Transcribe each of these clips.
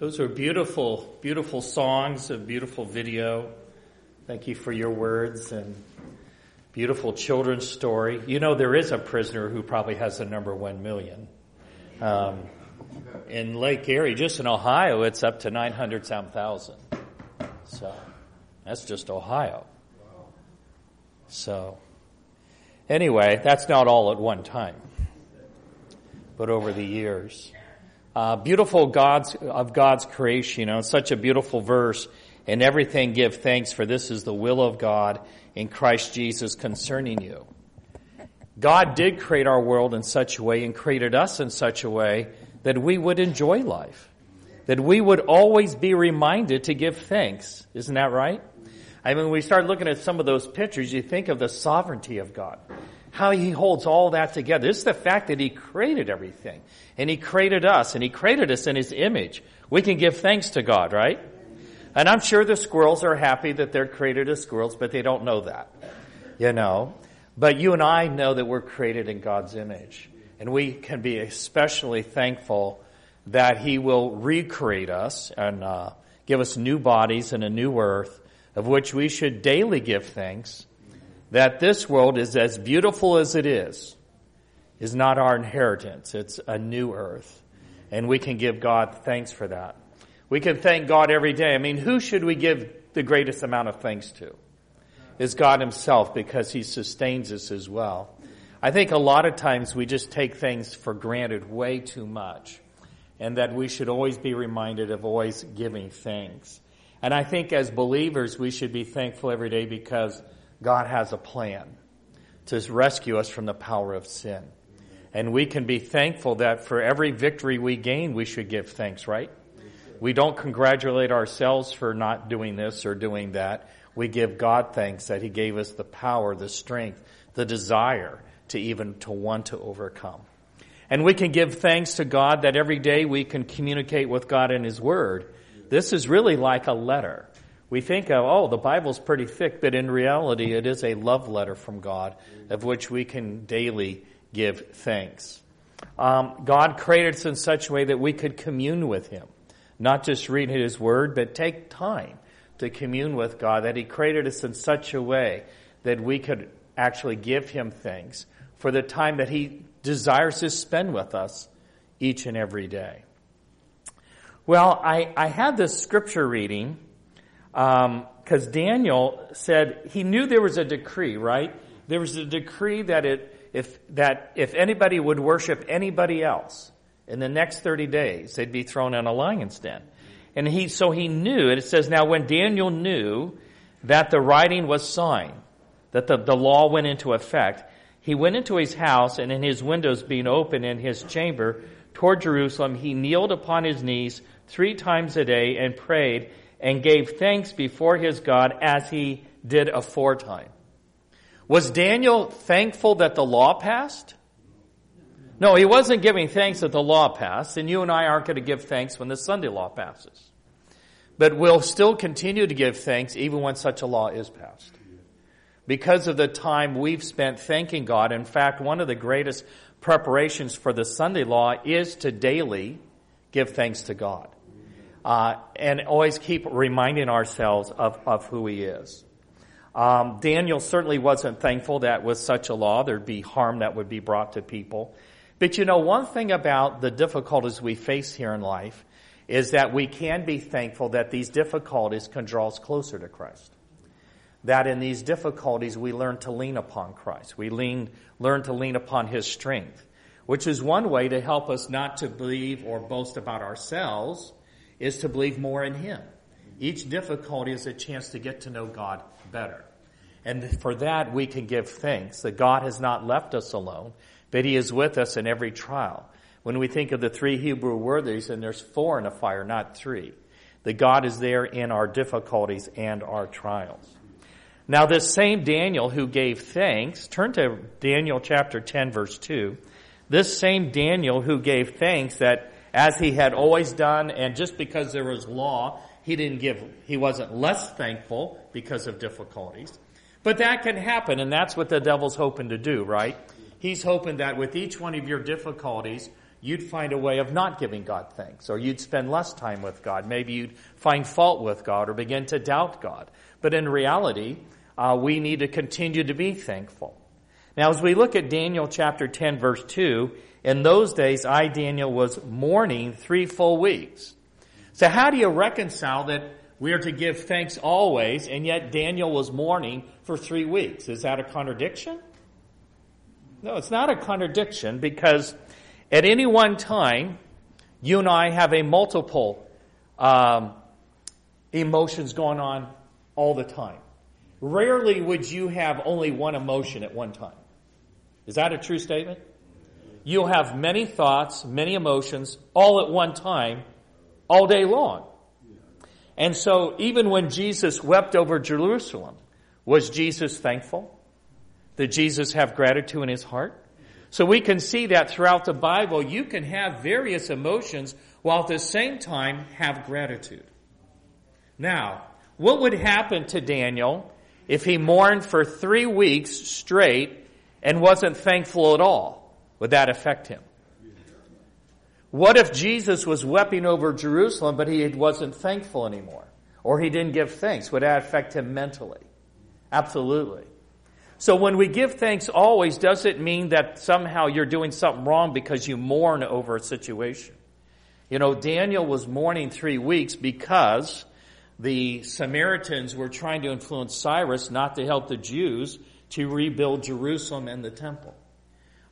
Those are beautiful, beautiful songs, a beautiful video. Thank you for your words and beautiful children's story. You know, there is a prisoner who probably has the number one million. Um, in Lake Erie, just in Ohio, it's up to 900 some thousand. So that's just Ohio. So anyway, that's not all at one time, but over the years. Uh, beautiful God's of God's creation, you know, such a beautiful verse. In everything give thanks, for this is the will of God in Christ Jesus concerning you. God did create our world in such a way and created us in such a way that we would enjoy life. That we would always be reminded to give thanks. Isn't that right? I mean, when we start looking at some of those pictures, you think of the sovereignty of God. How He holds all that together. Is the fact that He created everything. And He created us, and He created us in His image. We can give thanks to God, right? And I'm sure the squirrels are happy that they're created as squirrels, but they don't know that. You know? But you and I know that we're created in God's image. And we can be especially thankful that He will recreate us and uh, give us new bodies and a new earth of which we should daily give thanks, that this world is as beautiful as it is, is not our inheritance. It's a new earth. And we can give God thanks for that. We can thank God every day. I mean, who should we give the greatest amount of thanks to? Is God Himself because He sustains us as well. I think a lot of times we just take things for granted way too much and that we should always be reminded of always giving thanks. And I think as believers, we should be thankful every day because God has a plan to rescue us from the power of sin. And we can be thankful that for every victory we gain, we should give thanks, right? We don't congratulate ourselves for not doing this or doing that. We give God thanks that He gave us the power, the strength, the desire to even to want to overcome. And we can give thanks to God that every day we can communicate with God in His Word this is really like a letter. We think of, oh, the Bible's pretty thick, but in reality, it is a love letter from God of which we can daily give thanks. Um, God created us in such a way that we could commune with Him, not just read His Word, but take time to commune with God, that He created us in such a way that we could actually give Him thanks for the time that He desires to spend with us each and every day. Well, I, I had this scripture reading because um, Daniel said he knew there was a decree, right? There was a decree that it if that if anybody would worship anybody else in the next 30 days, they'd be thrown in a lion's den. And he so he knew, and it says, now when Daniel knew that the writing was signed, that the, the law went into effect, he went into his house, and in his windows being open in his chamber toward Jerusalem, he kneeled upon his knees three times a day and prayed and gave thanks before his God as he did aforetime. Was Daniel thankful that the law passed? No, he wasn't giving thanks that the law passed, and you and I aren't going to give thanks when the Sunday law passes. But we'll still continue to give thanks even when such a law is passed. Because of the time we've spent thanking God. In fact, one of the greatest preparations for the Sunday law is to daily give thanks to God uh, and always keep reminding ourselves of, of who he is. Um, Daniel certainly wasn't thankful that with such a law there'd be harm that would be brought to people. But you know, one thing about the difficulties we face here in life is that we can be thankful that these difficulties can draw us closer to Christ. That in these difficulties we learn to lean upon Christ. We lean, learn to lean upon His strength, which is one way to help us not to believe or boast about ourselves, is to believe more in Him. Each difficulty is a chance to get to know God better. And for that, we can give thanks that God has not left us alone, but He is with us in every trial. When we think of the three Hebrew worthies, and there's four in a fire, not three, that God is there in our difficulties and our trials. Now, this same Daniel who gave thanks, turn to Daniel chapter 10, verse 2. This same Daniel who gave thanks that as he had always done, and just because there was law, he didn't give, he wasn't less thankful because of difficulties. But that can happen, and that's what the devil's hoping to do, right? He's hoping that with each one of your difficulties, you'd find a way of not giving God thanks, or you'd spend less time with God. Maybe you'd find fault with God or begin to doubt God. But in reality, uh, we need to continue to be thankful. Now, as we look at Daniel chapter 10, verse 2, in those days, I, Daniel, was mourning three full weeks. So, how do you reconcile that we are to give thanks always, and yet Daniel was mourning for three weeks? Is that a contradiction? No, it's not a contradiction because at any one time, you and I have a multiple um, emotions going on all the time. Rarely would you have only one emotion at one time. Is that a true statement? You'll have many thoughts, many emotions, all at one time, all day long. And so even when Jesus wept over Jerusalem, was Jesus thankful? Did Jesus have gratitude in his heart? So we can see that throughout the Bible, you can have various emotions while at the same time have gratitude. Now, what would happen to Daniel if he mourned for three weeks straight and wasn't thankful at all? Would that affect him? What if Jesus was weeping over Jerusalem, but he wasn't thankful anymore? Or he didn't give thanks? Would that affect him mentally? Absolutely. So when we give thanks always, does it mean that somehow you're doing something wrong because you mourn over a situation? You know, Daniel was mourning three weeks because the Samaritans were trying to influence Cyrus not to help the Jews to rebuild Jerusalem and the temple.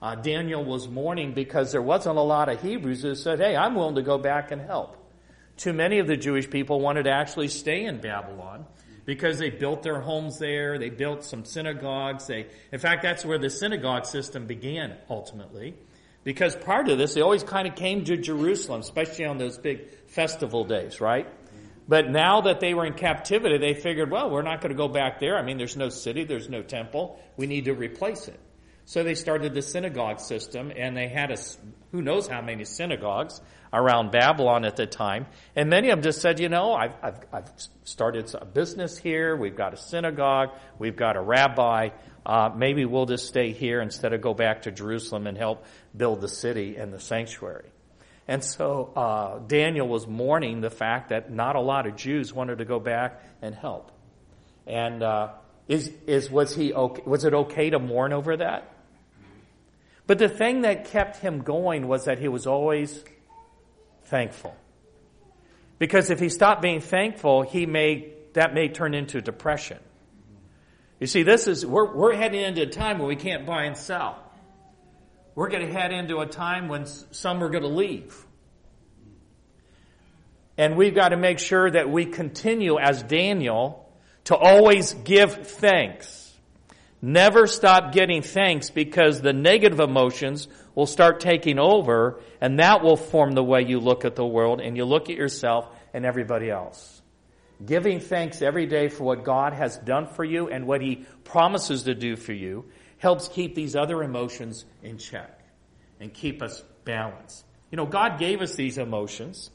Uh, Daniel was mourning because there wasn't a lot of Hebrews who said, hey, I'm willing to go back and help. Too many of the Jewish people wanted to actually stay in Babylon because they built their homes there. They built some synagogues. They, in fact, that's where the synagogue system began ultimately. Because prior to this, they always kind of came to Jerusalem, especially on those big festival days, right? But now that they were in captivity, they figured, well, we're not going to go back there. I mean, there's no city, there's no temple. We need to replace it. So they started the synagogue system, and they had a, who knows how many synagogues around Babylon at the time. And many of them just said, you know, I've, I've, I've started a business here. We've got a synagogue. We've got a rabbi. Uh, maybe we'll just stay here instead of go back to Jerusalem and help build the city and the sanctuary. And so uh, Daniel was mourning the fact that not a lot of Jews wanted to go back and help. And uh, is is was he okay, was it okay to mourn over that? But the thing that kept him going was that he was always thankful. Because if he stopped being thankful, he may, that may turn into depression. You see, this is, we're, we're heading into a time when we can't buy and sell. We're going to head into a time when some are going to leave. And we've got to make sure that we continue as Daniel to always give thanks. Never stop getting thanks because the negative emotions will start taking over and that will form the way you look at the world and you look at yourself and everybody else. Giving thanks every day for what God has done for you and what He promises to do for you helps keep these other emotions in check and keep us balanced. You know, God gave us these emotions.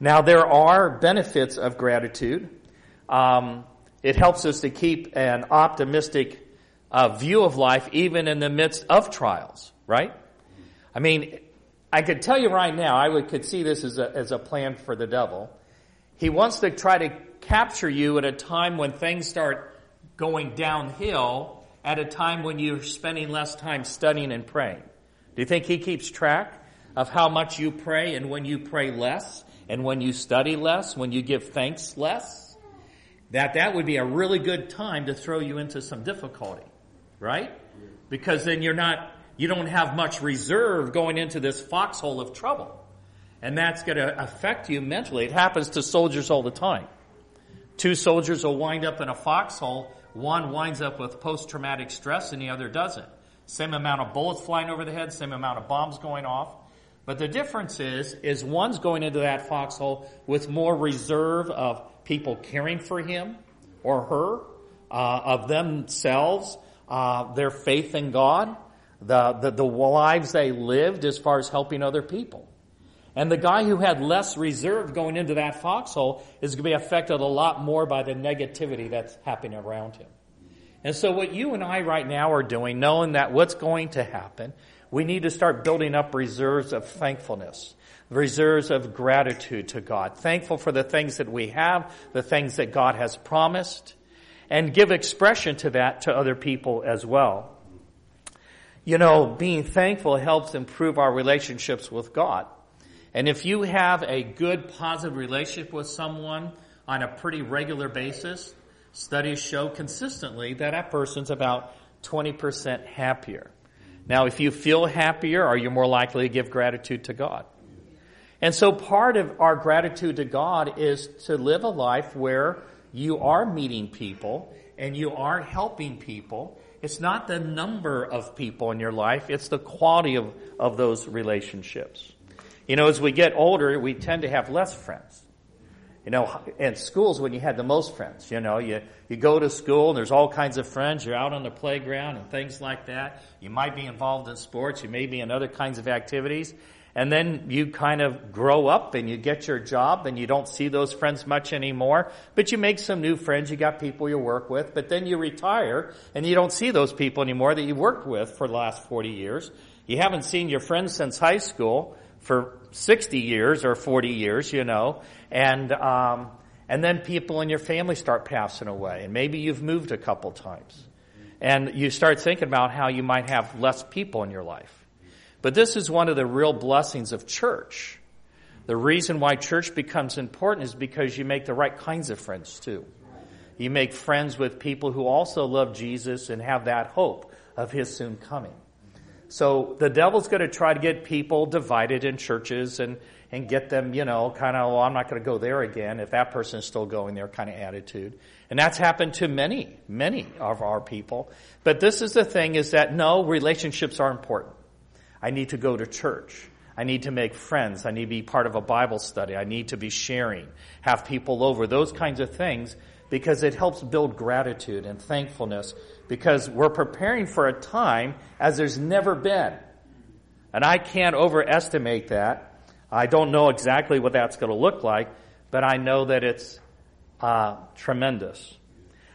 Now, there are benefits of gratitude. Um, it helps us to keep an optimistic uh, view of life even in the midst of trials, right? I mean, I could tell you right now, I would, could see this as a, as a plan for the devil. He wants to try to capture you at a time when things start going downhill, at a time when you're spending less time studying and praying. Do you think he keeps track of how much you pray and when you pray less and when you study less, when you give thanks less? That that would be a really good time to throw you into some difficulty, right? Because then you're not, you don't have much reserve going into this foxhole of trouble. And that's going to affect you mentally. It happens to soldiers all the time. Two soldiers will wind up in a foxhole. One winds up with post-traumatic stress and the other doesn't. Same amount of bullets flying over the head, same amount of bombs going off. But the difference is, is one's going into that foxhole with more reserve of people caring for him or her, uh, of themselves, uh, their faith in God, the, the, the lives they lived as far as helping other people. And the guy who had less reserve going into that foxhole is going to be affected a lot more by the negativity that's happening around him. And so what you and I right now are doing, knowing that what's going to happen, we need to start building up reserves of thankfulness, reserves of gratitude to God. Thankful for the things that we have, the things that God has promised, and give expression to that to other people as well. You know, being thankful helps improve our relationships with God. And if you have a good, positive relationship with someone on a pretty regular basis, studies show consistently that that person's about 20% happier. Now, if you feel happier, are you more likely to give gratitude to God? And so part of our gratitude to God is to live a life where you are meeting people and you are helping people. It's not the number of people in your life, it's the quality of, of those relationships. You know, as we get older, we tend to have less friends. You know, in schools when you had the most friends, you know, you, you go to school and there's all kinds of friends, you're out on the playground and things like that. You might be involved in sports, you may be in other kinds of activities. And then you kind of grow up and you get your job and you don't see those friends much anymore, but you make some new friends, you got people you work with, but then you retire and you don't see those people anymore that you worked with for the last 40 years. You haven't seen your friends since high school for 60 years or 40 years, you know, and, um, and then people in your family start passing away, and maybe you've moved a couple times. And you start thinking about how you might have less people in your life. But this is one of the real blessings of church. The reason why church becomes important is because you make the right kinds of friends too. You make friends with people who also love Jesus and have that hope of his soon coming. So the devil's going to try to get people divided in churches and, and get them, you know, kind of, well, I'm not going to go there again if that person is still going there kind of attitude. And that's happened to many, many of our people. But this is the thing is that no, relationships are important. I need to go to church. I need to make friends. I need to be part of a Bible study. I need to be sharing, have people over, those kinds of things because it helps build gratitude and thankfulness because we're preparing for a time as there's never been. And I can't overestimate that. I don't know exactly what that's going to look like, but I know that it's uh, tremendous.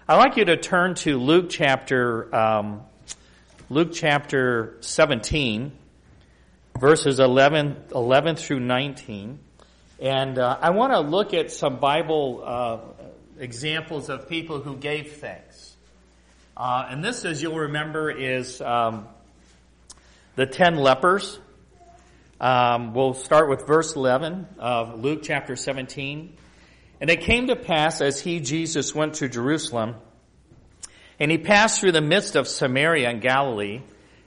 I'd like you to turn to Luke chapter um, Luke chapter 17, verses 11, 11 through 19. And uh, I want to look at some Bible uh, examples of people who gave thanks. Uh, and this, as you'll remember, is um, the ten lepers. Um, we'll start with verse 11 of Luke chapter 17. And it came to pass as he, Jesus, went to Jerusalem, and he passed through the midst of Samaria and Galilee,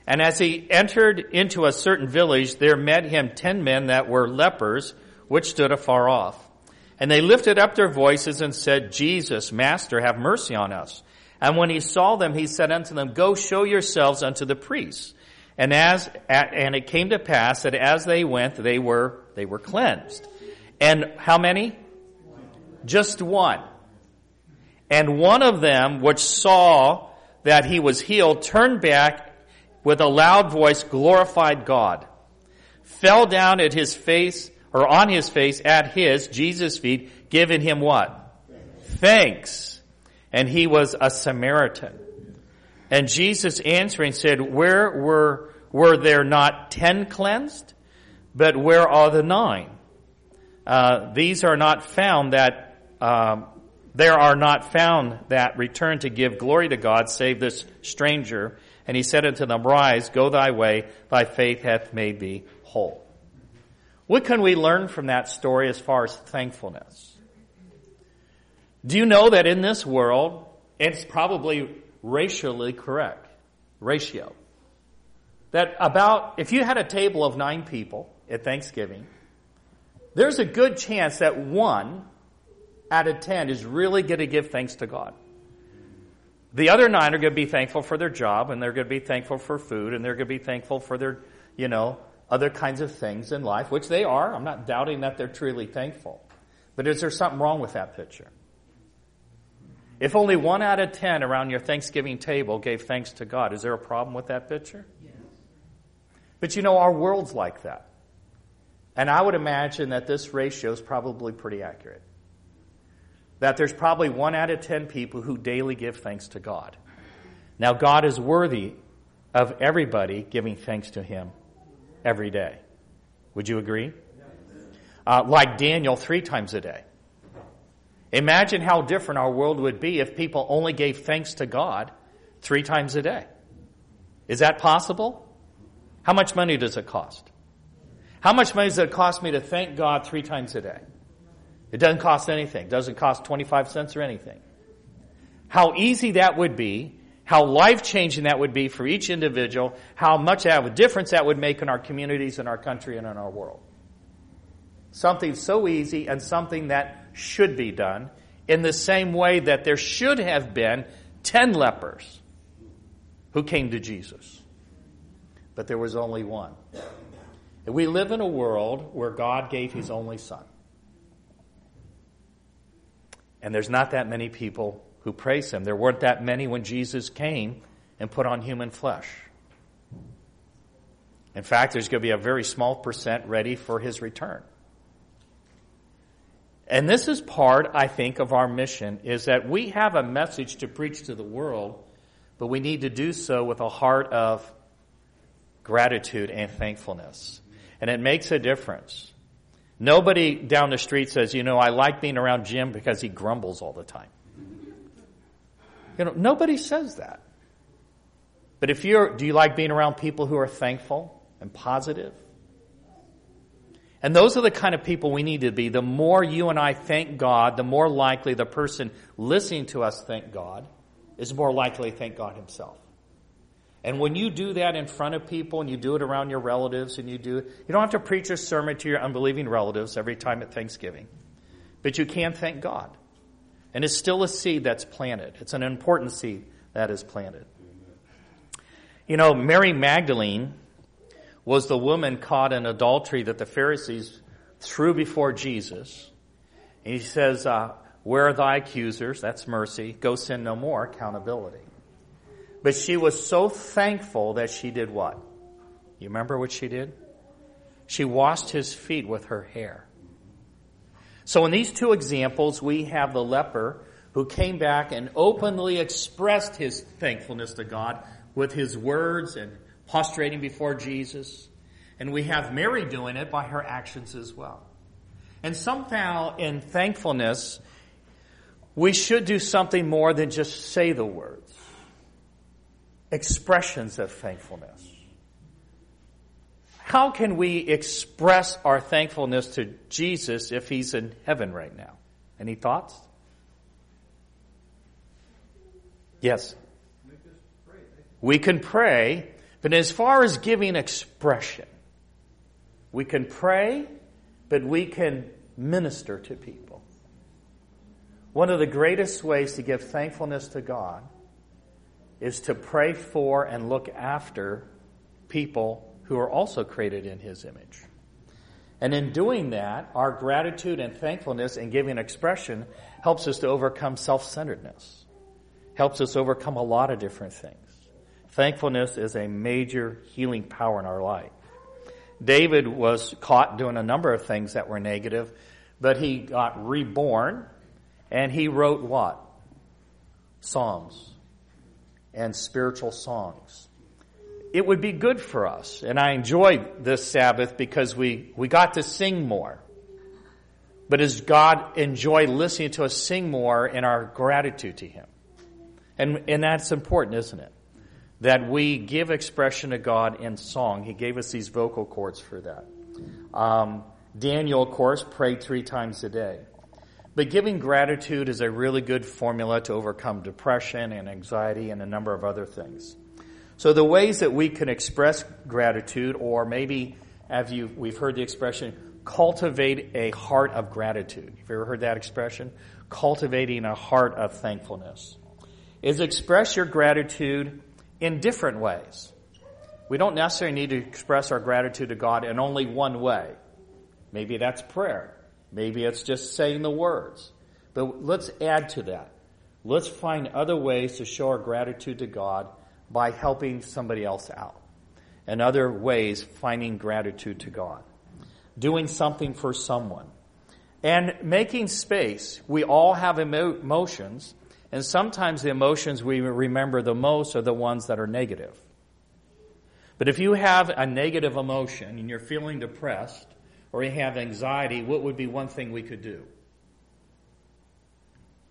and as he entered into a certain village, there met him ten men that were lepers, which stood afar off. And they lifted up their voices and said, Jesus, Master, have mercy on us. And when he saw them, he said unto them, Go show yourselves unto the priests. And as, and it came to pass that as they went, they were, they were cleansed. And how many? Just one. And one of them, which saw that he was healed, turned back with a loud voice, glorified God, fell down at his face, or on his face at his, Jesus' feet, giving him what? Thanks. And he was a Samaritan. And Jesus answering said, where were, were there not ten cleansed? But where are the nine? Uh, these are not found that, um, there are not found that return to give glory to God save this stranger. And he said unto them, rise, go thy way, thy faith hath made thee whole. What can we learn from that story as far as thankfulness? Do you know that in this world, it's probably racially correct, ratio. That about, if you had a table of nine people at Thanksgiving, there's a good chance that one out of ten is really going to give thanks to God. The other nine are going to be thankful for their job, and they're going to be thankful for food, and they're going to be thankful for their, you know, other kinds of things in life, which they are. I'm not doubting that they're truly thankful. But is there something wrong with that picture? If only one out of ten around your Thanksgiving table gave thanks to God, is there a problem with that picture? Yes. But you know, our world's like that. And I would imagine that this ratio is probably pretty accurate. That there's probably one out of ten people who daily give thanks to God. Now, God is worthy of everybody giving thanks to Him every day. Would you agree? Uh, like Daniel, three times a day. Imagine how different our world would be if people only gave thanks to God three times a day. Is that possible? How much money does it cost? How much money does it cost me to thank God three times a day? It doesn't cost anything. It doesn't cost 25 cents or anything. How easy that would be, how life changing that would be for each individual, how much of a difference that would make in our communities, in our country, and in our world. Something so easy and something that should be done in the same way that there should have been 10 lepers who came to Jesus. But there was only one. We live in a world where God gave his only son. And there's not that many people who praise him. There weren't that many when Jesus came and put on human flesh. In fact, there's going to be a very small percent ready for his return. And this is part, I think, of our mission is that we have a message to preach to the world, but we need to do so with a heart of gratitude and thankfulness. And it makes a difference. Nobody down the street says, you know, I like being around Jim because he grumbles all the time. You know, nobody says that. But if you're, do you like being around people who are thankful and positive? And those are the kind of people we need to be. The more you and I thank God, the more likely the person listening to us thank God is more likely to thank God himself. And when you do that in front of people and you do it around your relatives and you do it, you don't have to preach a sermon to your unbelieving relatives every time at Thanksgiving. But you can thank God. And it's still a seed that's planted. It's an important seed that is planted. You know, Mary Magdalene was the woman caught in adultery that the Pharisees threw before Jesus. And he says, uh, Where are thy accusers? That's mercy. Go sin no more. Accountability. But she was so thankful that she did what? You remember what she did? She washed his feet with her hair. So in these two examples, we have the leper who came back and openly expressed his thankfulness to God with his words and prostrating before Jesus. And we have Mary doing it by her actions as well. And somehow in thankfulness, we should do something more than just say the words. Expressions of thankfulness. How can we express our thankfulness to Jesus if he's in heaven right now? Any thoughts? Yes. We can pray but as far as giving expression, we can pray, but we can minister to people. One of the greatest ways to give thankfulness to God is to pray for and look after people who are also created in His image. And in doing that, our gratitude and thankfulness and giving expression helps us to overcome self centeredness, helps us overcome a lot of different things. Thankfulness is a major healing power in our life. David was caught doing a number of things that were negative, but he got reborn and he wrote what? Psalms and spiritual songs. It would be good for us, and I enjoyed this Sabbath because we, we got to sing more. But does God enjoy listening to us sing more in our gratitude to Him? And, and that's important, isn't it? that we give expression to God in song. He gave us these vocal cords for that. Um, Daniel, of course, prayed three times a day. But giving gratitude is a really good formula to overcome depression and anxiety and a number of other things. So the ways that we can express gratitude, or maybe have you, we've heard the expression, cultivate a heart of gratitude. Have you ever heard that expression? Cultivating a heart of thankfulness. Is express your gratitude in different ways. We don't necessarily need to express our gratitude to God in only one way. Maybe that's prayer. Maybe it's just saying the words. But let's add to that. Let's find other ways to show our gratitude to God by helping somebody else out. And other ways, finding gratitude to God. Doing something for someone. And making space. We all have emotions. And sometimes the emotions we remember the most are the ones that are negative. But if you have a negative emotion and you're feeling depressed or you have anxiety, what would be one thing we could do?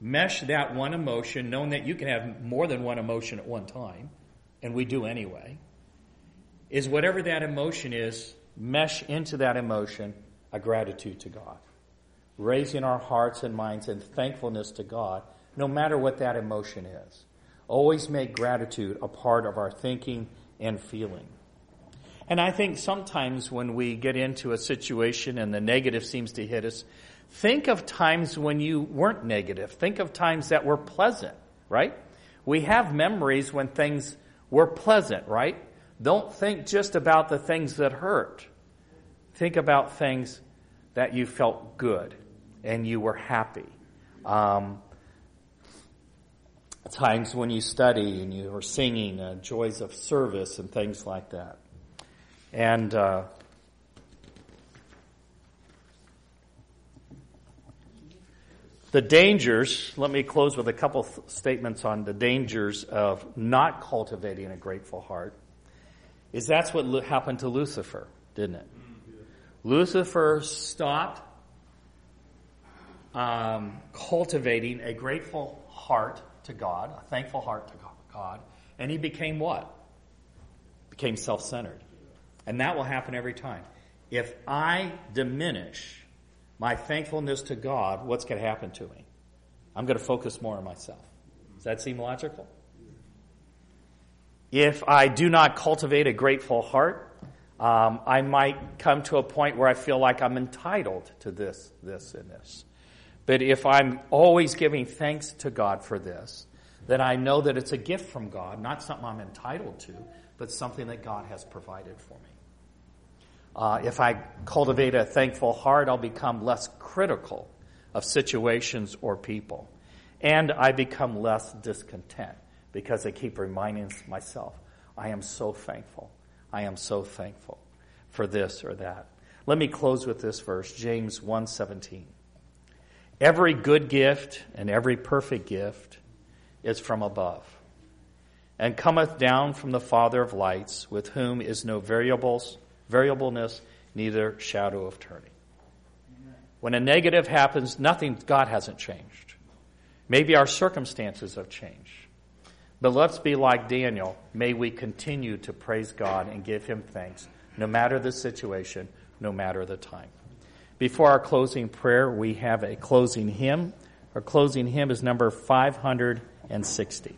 Mesh that one emotion, knowing that you can have more than one emotion at one time, and we do anyway, is whatever that emotion is, mesh into that emotion a gratitude to God. Raising our hearts and minds in thankfulness to God, no matter what that emotion is. Always make gratitude a part of our thinking and feeling. And I think sometimes when we get into a situation and the negative seems to hit us, think of times when you weren't negative. Think of times that were pleasant, right? We have memories when things were pleasant, right? Don't think just about the things that hurt. Think about things that you felt good and you were happy. Um, times when you study and you are singing uh, joys of service and things like that. And uh, the dangers, let me close with a couple statements on the dangers of not cultivating a grateful heart, is that's what happened to Lucifer, didn't it? Lucifer stopped um, cultivating a grateful heart to God, a thankful heart to God, and he became what? Became self centered. And that will happen every time. If I diminish my thankfulness to God, what's going to happen to me? I'm going to focus more on myself. Does that seem logical? If I do not cultivate a grateful heart, um, I might come to a point where I feel like I'm entitled to this, this, and this. But if I'm always giving thanks to God for this, then I know that it's a gift from God, not something I'm entitled to, but something that God has provided for me. Uh, if I cultivate a thankful heart, I'll become less critical of situations or people. And I become less discontent because I keep reminding myself, I am so thankful. I am so thankful for this or that. Let me close with this verse, James 1:17. Every good gift and every perfect gift is from above, and cometh down from the Father of lights, with whom is no variables, variableness, neither shadow of turning. When a negative happens, nothing, God hasn't changed. Maybe our circumstances have changed. But let's be like Daniel. May we continue to praise God and give him thanks, no matter the situation, no matter the time. Before our closing prayer, we have a closing hymn. Our closing hymn is number 560.